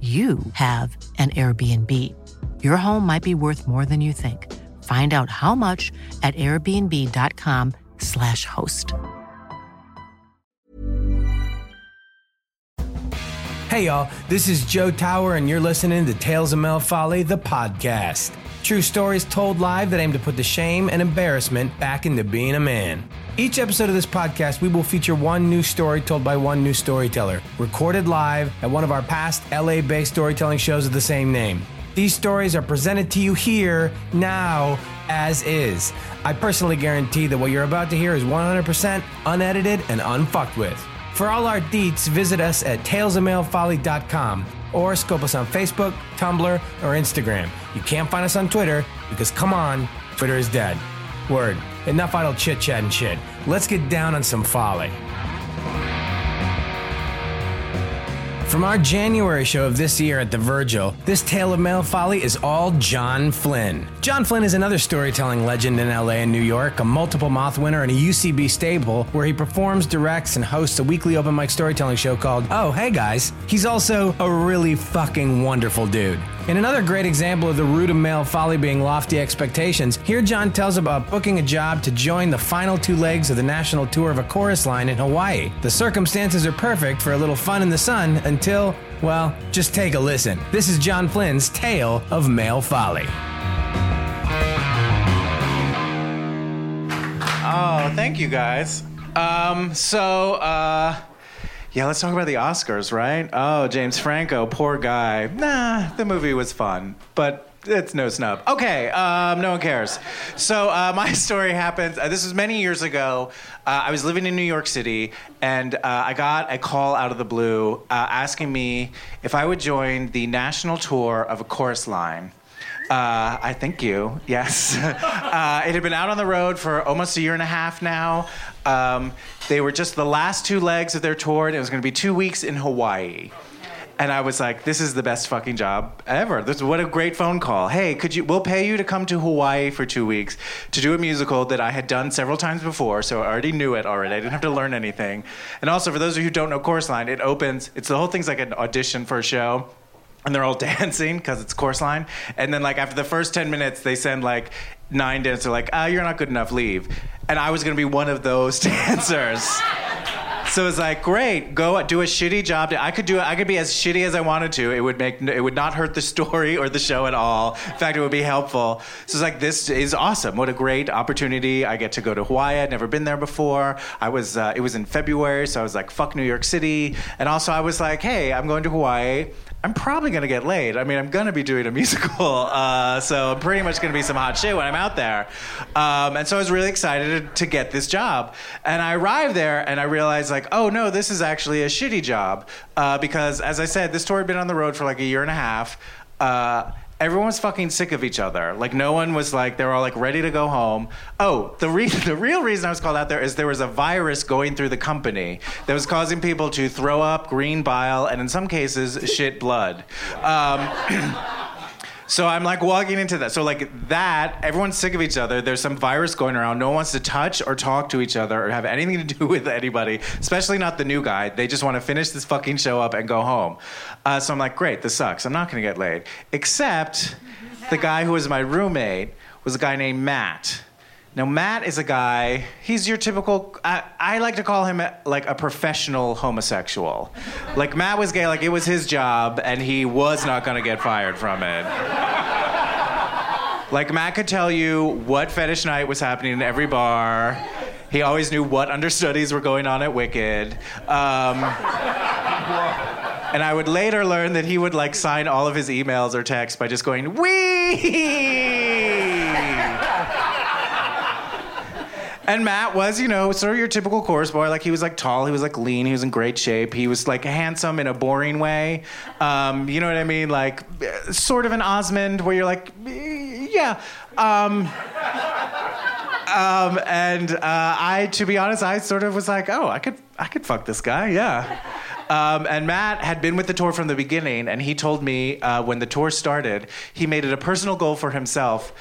you have an Airbnb. Your home might be worth more than you think. Find out how much at airbnb.com/slash host. Hey y'all, this is Joe Tower, and you're listening to Tales of Male Folly, the podcast. True stories told live that aim to put the shame and embarrassment back into being a man. Each episode of this podcast, we will feature one new story told by one new storyteller, recorded live at one of our past LA based storytelling shows of the same name. These stories are presented to you here, now, as is. I personally guarantee that what you're about to hear is 100% unedited and unfucked with. For all our deets, visit us at talesofmalefolly.com or scope us on Facebook, Tumblr, or Instagram. You can't find us on Twitter because, come on, Twitter is dead. Word. Enough idle chit chat and shit. Let's get down on some folly. From our January show of this year at the Virgil, this tale of male folly is all John Flynn. John Flynn is another storytelling legend in LA and New York, a multiple moth winner and a UCB staple, where he performs, directs, and hosts a weekly open mic storytelling show called Oh Hey Guys. He's also a really fucking wonderful dude. In another great example of the root of male folly being lofty expectations, here John tells about booking a job to join the final two legs of the national tour of a chorus line in Hawaii. The circumstances are perfect for a little fun in the sun until, well, just take a listen. This is John Flynn's tale of male folly. Oh, thank you guys. Um, so, uh, yeah, let's talk about the Oscars, right? Oh, James Franco, poor guy. Nah, the movie was fun, but it's no snub. Okay, um, no one cares. So uh, my story happens. Uh, this was many years ago. Uh, I was living in New York City, and uh, I got a call out of the blue uh, asking me if I would join the national tour of a chorus line. Uh, I thank you. Yes, uh, it had been out on the road for almost a year and a half now. Um, they were just the last two legs of their tour. And it was going to be two weeks in Hawaii. And I was like, "This is the best fucking job ever. This what a great phone call. Hey, could you? We'll pay you to come to Hawaii for two weeks to do a musical that I had done several times before, so I already knew it already. I didn't have to learn anything. And also, for those of you who don't know Chorus Line, it opens. It's the whole thing's like an audition for a show and they're all dancing because it's chorus line. And then like after the first ten minutes, they send like nine dancers like, ah, you're not good enough, leave. And I was gonna be one of those dancers. So it's like, great, go do a shitty job. I could do. I could be as shitty as I wanted to. It would make it would not hurt the story or the show at all. In fact, it would be helpful. So it's like, this is awesome. What a great opportunity. I get to go to Hawaii. I'd never been there before. I was. Uh, it was in February, so I was like, fuck New York City. And also, I was like, hey, I'm going to Hawaii. I'm probably gonna get laid. I mean, I'm gonna be doing a musical, uh, so I'm pretty much gonna be some hot shit when I'm out there. Um, and so I was really excited to get this job. And I arrived there and I realized, like, oh no, this is actually a shitty job uh, because, as I said, this tour had been on the road for like a year and a half. Uh, everyone was fucking sick of each other. Like no one was like they were all like ready to go home. Oh, the re- the real reason I was called out there is there was a virus going through the company that was causing people to throw up green bile and in some cases shit blood. Um, So I'm like walking into that. So like that, everyone's sick of each other. There's some virus going around. No one wants to touch or talk to each other or have anything to do with anybody, especially not the new guy. They just want to finish this fucking show up and go home. Uh, so I'm like, great, this sucks. I'm not gonna get laid. Except the guy who was my roommate was a guy named Matt. Now, Matt is a guy, he's your typical, I, I like to call him a, like a professional homosexual. Like, Matt was gay, like, it was his job, and he was not gonna get fired from it. Like, Matt could tell you what fetish night was happening in every bar. He always knew what understudies were going on at Wicked. Um, and I would later learn that he would like sign all of his emails or texts by just going, wee! And Matt was, you know, sort of your typical chorus boy. Like he was like tall, he was like lean, he was in great shape. He was like handsome in a boring way. Um, you know what I mean? Like sort of an Osmond where you're like, yeah. Um, um, and uh, I, to be honest, I sort of was like, oh, I could, I could fuck this guy, yeah. Um, and Matt had been with the tour from the beginning, and he told me uh, when the tour started, he made it a personal goal for himself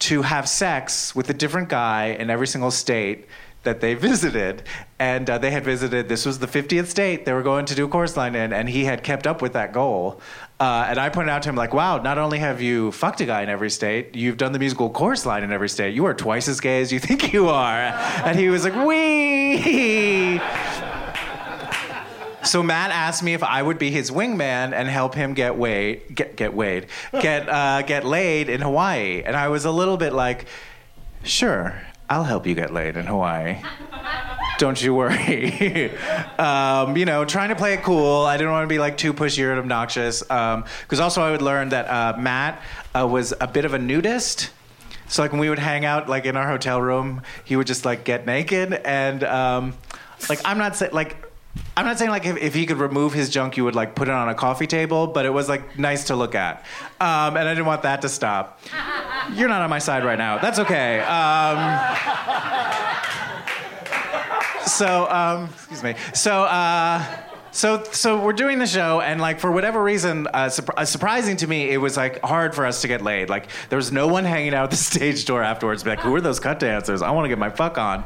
to have sex with a different guy in every single state that they visited. And uh, they had visited, this was the 50th state they were going to do a chorus line in, and he had kept up with that goal. Uh, and I pointed out to him, like, wow, not only have you fucked a guy in every state, you've done the musical chorus line in every state. You are twice as gay as you think you are. And he was like, wee! So Matt asked me if I would be his wingman and help him get Wade, get get Wade, get uh, get laid in Hawaii. And I was a little bit like, sure, I'll help you get laid in Hawaii. Don't you worry. um, you know, trying to play it cool. I didn't want to be like too pushy or obnoxious. Because um, also I would learn that uh, Matt uh, was a bit of a nudist. So like when we would hang out like in our hotel room, he would just like get naked and um, like I'm not saying like I'm not saying like if, if, he could remove his junk, you would like put it on a coffee table, but it was like nice to look at, um, and I didn't want that to stop. You're not on my side right now. That's okay. Um, so, um, excuse me. So. Uh, so, so we're doing the show, and like for whatever reason, uh, uh, surprising to me, it was like hard for us to get laid. Like there was no one hanging out at the stage door afterwards. Be like, who are those cut dancers? I want to get my fuck on.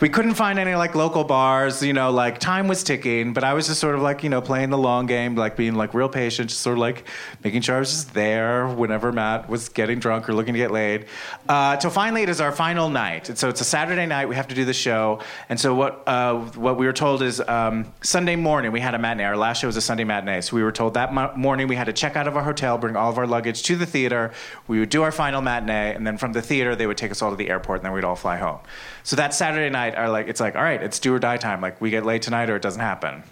We couldn't find any like local bars, you know, like time was ticking, but I was just sort of like, you know, playing the long game, like being like real patient, just sort of like making sure I was just there whenever Matt was getting drunk or looking to get laid. Uh, finally it is our final night. So it's a Saturday night, we have to do the show. And so what uh, what we were told is um, Sunday morning we had a matinee. Our last show was a Sunday matinee. So we were told that mo- morning we had to check out of our hotel, bring all of our luggage to the theater. We would do our final matinee, and then from the theater they would take us all to the airport, and then we'd all fly home. So that Saturday night, are like it's like, all right, it's do or die time. Like we get late tonight or it doesn't happen.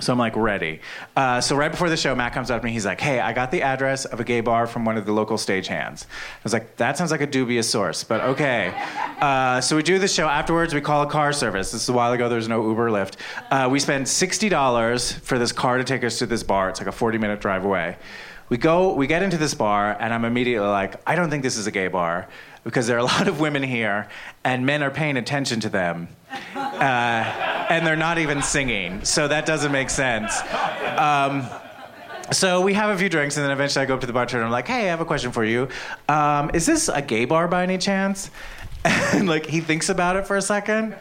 So I'm like ready. Uh, so right before the show, Matt comes up to me. He's like, "Hey, I got the address of a gay bar from one of the local stagehands." I was like, "That sounds like a dubious source, but okay." Uh, so we do the show afterwards. We call a car service. This is a while ago. There's no Uber, Lyft. Uh, we spend sixty dollars for this car to take us to this bar. It's like a 40 minute drive away. We go. We get into this bar, and I'm immediately like, "I don't think this is a gay bar." because there are a lot of women here and men are paying attention to them. Uh, and they're not even singing. So that doesn't make sense. Um, so we have a few drinks, and then eventually I go up to the bartender and I'm like, hey, I have a question for you. Um, is this a gay bar by any chance? And like he thinks about it for a second,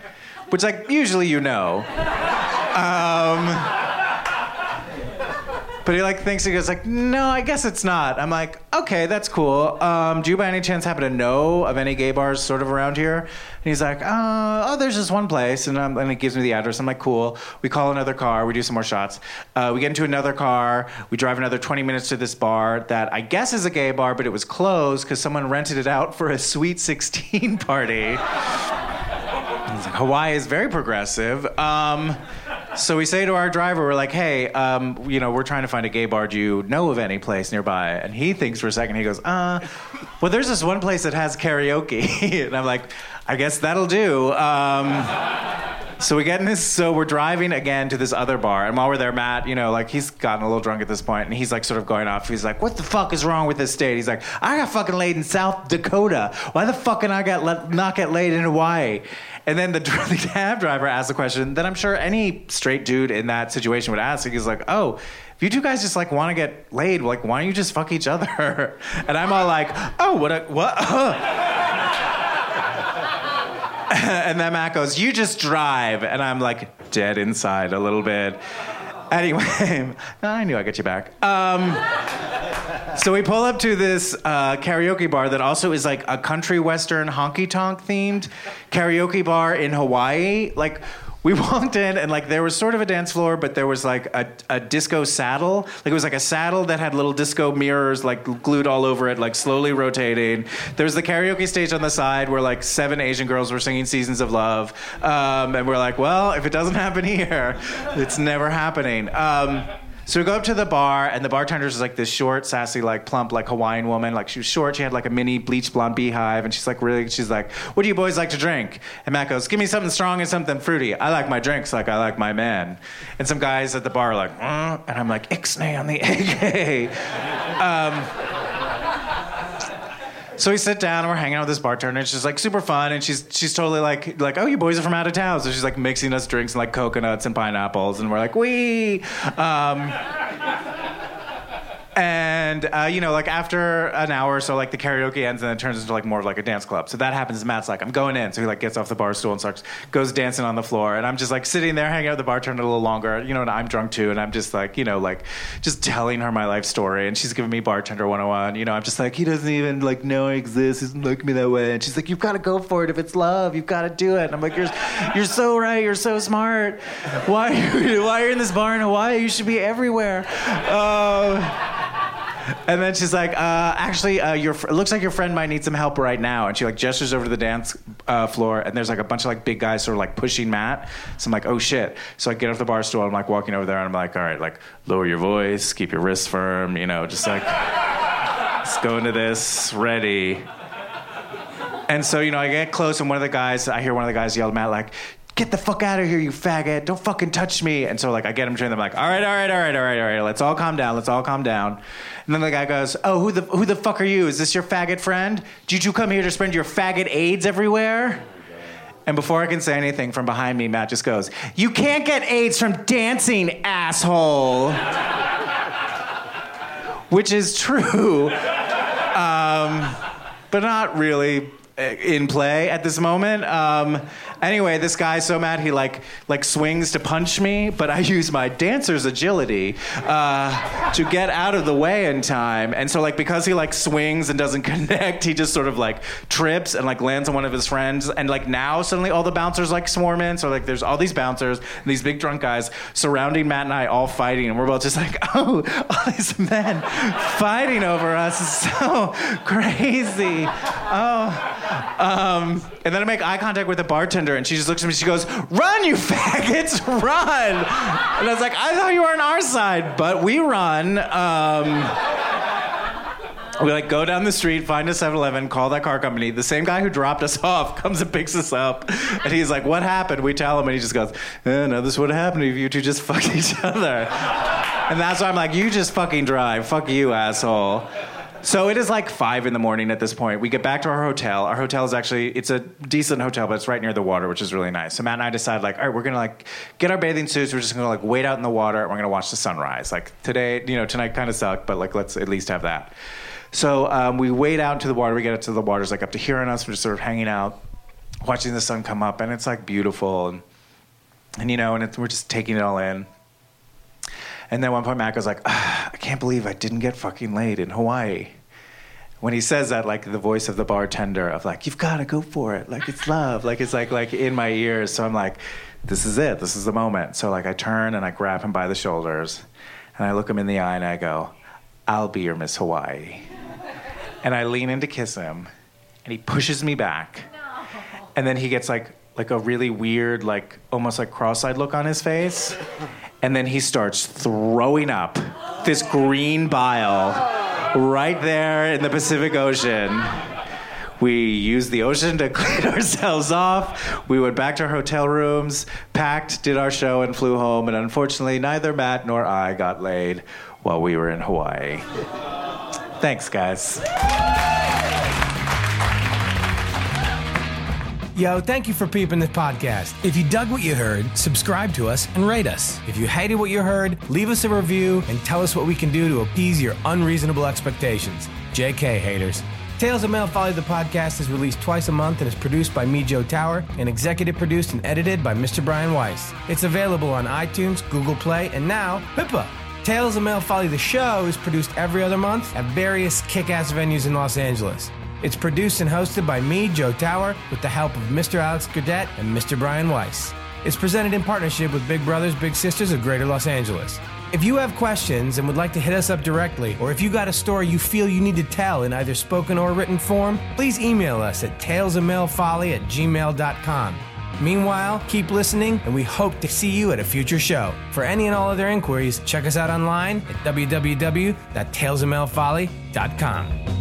which like usually you know. Um, but he like thinks he goes like, no, I guess it's not. I'm like, okay, that's cool. Um, do you by any chance happen to know of any gay bars sort of around here? And he's like, uh, oh, there's just one place, and, um, and he gives me the address. I'm like, cool. We call another car. We do some more shots. Uh, we get into another car. We drive another 20 minutes to this bar that I guess is a gay bar, but it was closed because someone rented it out for a sweet 16 party. Hawaii is very progressive. Um, so we say to our driver, we're like, hey, um, you know, we're trying to find a gay bar. Do you know of any place nearby? And he thinks for a second. He goes, uh, well, there's this one place that has karaoke. and I'm like, I guess that'll do. Um, so we get in this. So we're driving again to this other bar, and while we're there, Matt, you know, like he's gotten a little drunk at this point, and he's like sort of going off. He's like, "What the fuck is wrong with this state?" He's like, "I got fucking laid in South Dakota. Why the fuck can I get not get laid in Hawaii?" And then the, the cab driver asks a question that I'm sure any straight dude in that situation would ask. He's like, "Oh." If you two guys just like want to get laid, like why don't you just fuck each other? And I'm all like, oh, what? A, what? and then Matt goes, You just drive. And I'm like, dead inside a little bit. Anyway, I knew I'd get you back. Um, so we pull up to this uh, karaoke bar that also is like a country western honky tonk themed karaoke bar in Hawaii. Like we walked in and like there was sort of a dance floor, but there was like a, a disco saddle. Like it was like a saddle that had little disco mirrors like glued all over it, like slowly rotating. There was the karaoke stage on the side where like seven Asian girls were singing Seasons of Love. Um, and we're like, well, if it doesn't happen here, it's never happening. Um, so we go up to the bar, and the bartender is like this short, sassy, like plump, like Hawaiian woman. Like she was short, she had like a mini bleached blonde beehive, and she's like really, she's like, "What do you boys like to drink?" And Matt goes, "Give me something strong and something fruity. I like my drinks like I like my man." And some guys at the bar are like, uh, and I'm like, "Ixnay on the AK." um, so we sit down and we're hanging out with this bartender, and she's like super fun, and she's she's totally like like oh you boys are from out of town, so she's like mixing us drinks and like coconuts and pineapples, and we're like we. Um, and uh, you know, like after an hour or so, like the karaoke ends and it turns into like more of like a dance club. So that happens. Matt's like, I'm going in. So he like gets off the bar stool and starts goes dancing on the floor, and I'm just like sitting there hanging out with the bartender a little longer. You know, and I'm drunk too, and I'm just like, you know, like just telling her my life story, and she's giving me bartender 101. You know, I'm just like, he doesn't even like know I exist. He doesn't look me that way, and she's like, you've got to go for it. If it's love, you've got to do it. And I'm like, you're you're so right. You're so smart. Why why are you in this bar in Hawaii? You should be everywhere. Uh, and then she's like, uh, actually, uh, your fr- it looks like your friend might need some help right now. And she like gestures over to the dance uh, floor, and there's like a bunch of like big guys sort of like pushing Matt. So I'm like, oh shit. So I get off the bar stool, I'm like walking over there, and I'm like, all right, like lower your voice, keep your wrists firm, you know, just like let's go into this ready. And so, you know, I get close, and one of the guys, I hear one of the guys yell at Matt, like, get the fuck out of here, you faggot. Don't fucking touch me. And so, like, I get him trained. I'm like, all right, all right, all right, all right, all right. Let's all calm down. Let's all calm down. And then the guy goes, oh, who the, who the fuck are you? Is this your faggot friend? Did you come here to spread your faggot AIDS everywhere? And before I can say anything from behind me, Matt just goes, You can't get AIDS from dancing, asshole. Which is true, um, but not really in play at this moment. Um, anyway, this guy's so mad he like like swings to punch me, but I use my dancer's agility uh, to get out of the way in time. And so like because he like swings and doesn't connect, he just sort of like trips and like lands on one of his friends. And like now suddenly all the bouncers like swarm in. So like there's all these bouncers and these big drunk guys surrounding Matt and I all fighting, and we're both just like, oh, all these men fighting over us is so crazy. Oh. Um, and then I make eye contact with the bartender, and she just looks at me. She goes, "Run, you faggots, run!" And I was like, "I thought you were on our side, but we run." Um, we like go down the street, find a 7-Eleven, call that car company. The same guy who dropped us off comes and picks us up, and he's like, "What happened?" We tell him, and he just goes, eh, "No, this would happen if you two just fucked each other." And that's why I'm like, "You just fucking drive. Fuck you, asshole." So it is like five in the morning at this point. We get back to our hotel. Our hotel is actually it's a decent hotel, but it's right near the water, which is really nice. So Matt and I decide like, all right, we're gonna like get our bathing suits. We're just gonna like wait out in the water and we're gonna watch the sunrise. Like today, you know, tonight kind of sucked, but like let's at least have that. So um, we wade out into the water. We get up to the water's like up to here on us. We're just sort of hanging out, watching the sun come up, and it's like beautiful and and you know, and we're just taking it all in. And then one point, Matt was like, ah, "I can't believe I didn't get fucking laid in Hawaii." When he says that, like the voice of the bartender of like, "You've got to go for it," like it's love, like it's like like in my ears. So I'm like, "This is it. This is the moment." So like I turn and I grab him by the shoulders, and I look him in the eye and I go, "I'll be your Miss Hawaii." And I lean in to kiss him, and he pushes me back, and then he gets like like a really weird, like almost like cross-eyed look on his face and then he starts throwing up this green bile right there in the Pacific Ocean. We used the ocean to clean ourselves off. We went back to our hotel rooms, packed, did our show, and flew home. And unfortunately, neither Matt nor I got laid while we were in Hawaii. Thanks, guys. Yo, thank you for peeping this podcast. If you dug what you heard, subscribe to us and rate us. If you hated what you heard, leave us a review and tell us what we can do to appease your unreasonable expectations. JK haters. Tales of Male Folly, the podcast, is released twice a month and is produced by me, Joe Tower, and executive produced and edited by Mr. Brian Weiss. It's available on iTunes, Google Play, and now, Pippa. Tales of Male Folly, the show, is produced every other month at various kick ass venues in Los Angeles. It's produced and hosted by me, Joe Tower, with the help of Mr. Alex Godet and Mr. Brian Weiss. It's presented in partnership with Big Brothers Big Sisters of Greater Los Angeles. If you have questions and would like to hit us up directly, or if you got a story you feel you need to tell in either spoken or written form, please email us at talesofmalefolly at gmail.com. Meanwhile, keep listening, and we hope to see you at a future show. For any and all other inquiries, check us out online at www.talesofmalefolly.com.